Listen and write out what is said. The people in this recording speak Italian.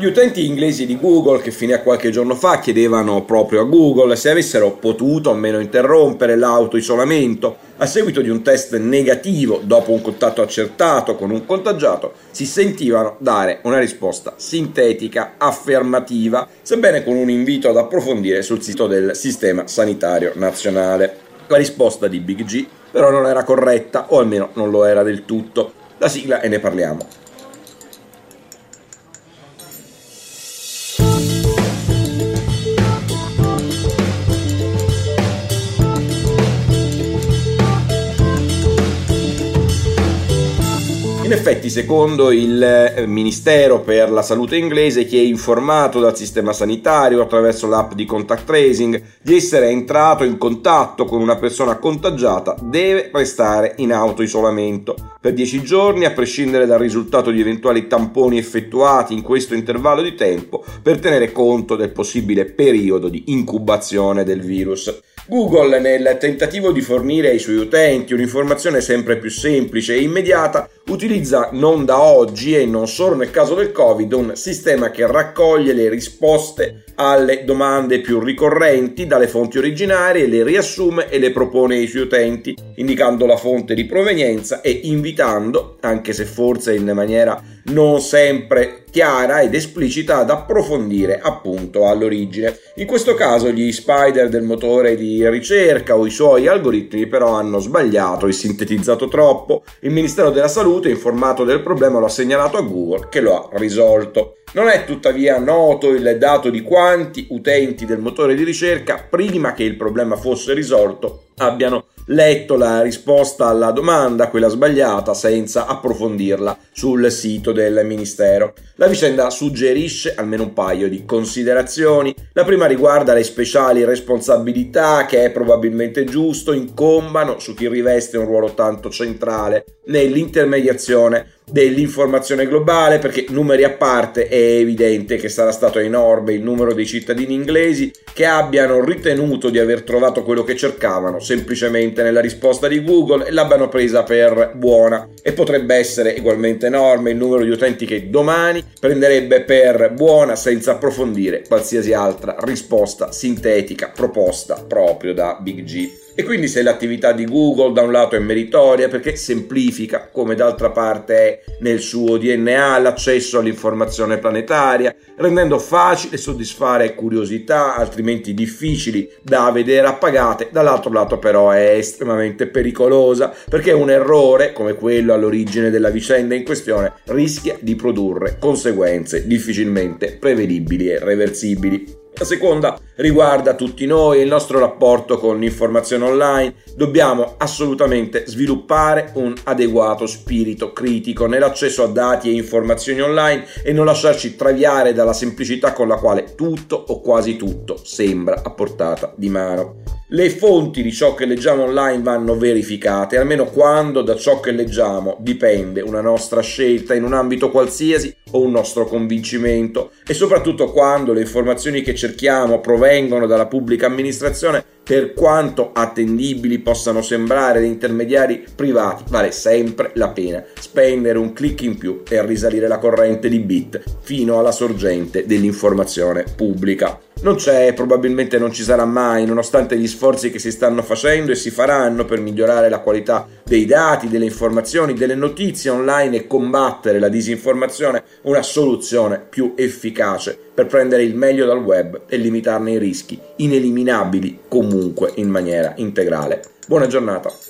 Gli utenti inglesi di Google, che fino a qualche giorno fa chiedevano proprio a Google se avessero potuto almeno interrompere l'autoisolamento a seguito di un test negativo dopo un contatto accertato con un contagiato, si sentivano dare una risposta sintetica, affermativa, sebbene con un invito ad approfondire sul sito del Sistema Sanitario Nazionale. La risposta di Big G però non era corretta, o almeno non lo era del tutto. La sigla e ne parliamo. Effetti, secondo il eh, Ministero per la Salute inglese, chi è informato dal sistema sanitario attraverso l'app di contact tracing di essere entrato in contatto con una persona contagiata deve restare in autoisolamento per 10 giorni, a prescindere dal risultato di eventuali tamponi effettuati in questo intervallo di tempo, per tenere conto del possibile periodo di incubazione del virus. Google, nel tentativo di fornire ai suoi utenti un'informazione sempre più semplice e immediata, utilizza non da oggi e non solo nel caso del Covid un sistema che raccoglie le risposte alle domande più ricorrenti dalle fonti originarie, le riassume e le propone ai suoi utenti, indicando la fonte di provenienza e invitando, anche se forse in maniera non sempre chiara ed esplicita ad approfondire appunto all'origine. In questo caso gli spider del motore di ricerca o i suoi algoritmi però hanno sbagliato e sintetizzato troppo. Il Ministero della Salute, informato del problema, lo ha segnalato a Google che lo ha risolto. Non è tuttavia noto il dato di quanti utenti del motore di ricerca, prima che il problema fosse risolto, abbiano letto la risposta alla domanda, quella sbagliata, senza approfondirla sul sito del Ministero. La vicenda suggerisce almeno un paio di considerazioni. La prima riguarda le speciali responsabilità che è probabilmente giusto incombano su chi riveste un ruolo tanto centrale nell'intermediazione dell'informazione globale perché numeri a parte è evidente che sarà stato enorme il numero dei cittadini inglesi che abbiano ritenuto di aver trovato quello che cercavano semplicemente nella risposta di Google e l'abbiano presa per buona e potrebbe essere ugualmente enorme il numero di utenti che domani prenderebbe per buona senza approfondire qualsiasi altra risposta sintetica proposta proprio da Big G. E quindi se l'attività di Google da un lato è meritoria perché semplifica, come d'altra parte è nel suo DNA, l'accesso all'informazione planetaria, rendendo facile soddisfare curiosità altrimenti difficili da vedere appagate, dall'altro lato però è estremamente pericolosa perché un errore come quello all'origine della vicenda in questione rischia di produrre conseguenze difficilmente prevedibili e reversibili. La seconda riguarda tutti noi e il nostro rapporto con l'informazione online. Dobbiamo assolutamente sviluppare un adeguato spirito critico nell'accesso a dati e informazioni online e non lasciarci traviare dalla semplicità con la quale tutto o quasi tutto sembra a portata di mano. Le fonti di ciò che leggiamo online vanno verificate, almeno quando da ciò che leggiamo dipende una nostra scelta in un ambito qualsiasi o un nostro convincimento e soprattutto quando le informazioni che cerchiamo provengono dalla pubblica amministrazione per quanto attendibili possano sembrare da intermediari privati, vale sempre la pena spendere un clic in più e risalire la corrente di bit fino alla sorgente dell'informazione pubblica. Non c'è, probabilmente non ci sarà mai, nonostante gli sforzi che si stanno facendo e si faranno per migliorare la qualità dei dati, delle informazioni, delle notizie online e combattere la disinformazione, una soluzione più efficace per prendere il meglio dal web e limitarne i rischi, ineliminabili comunque in maniera integrale. Buona giornata!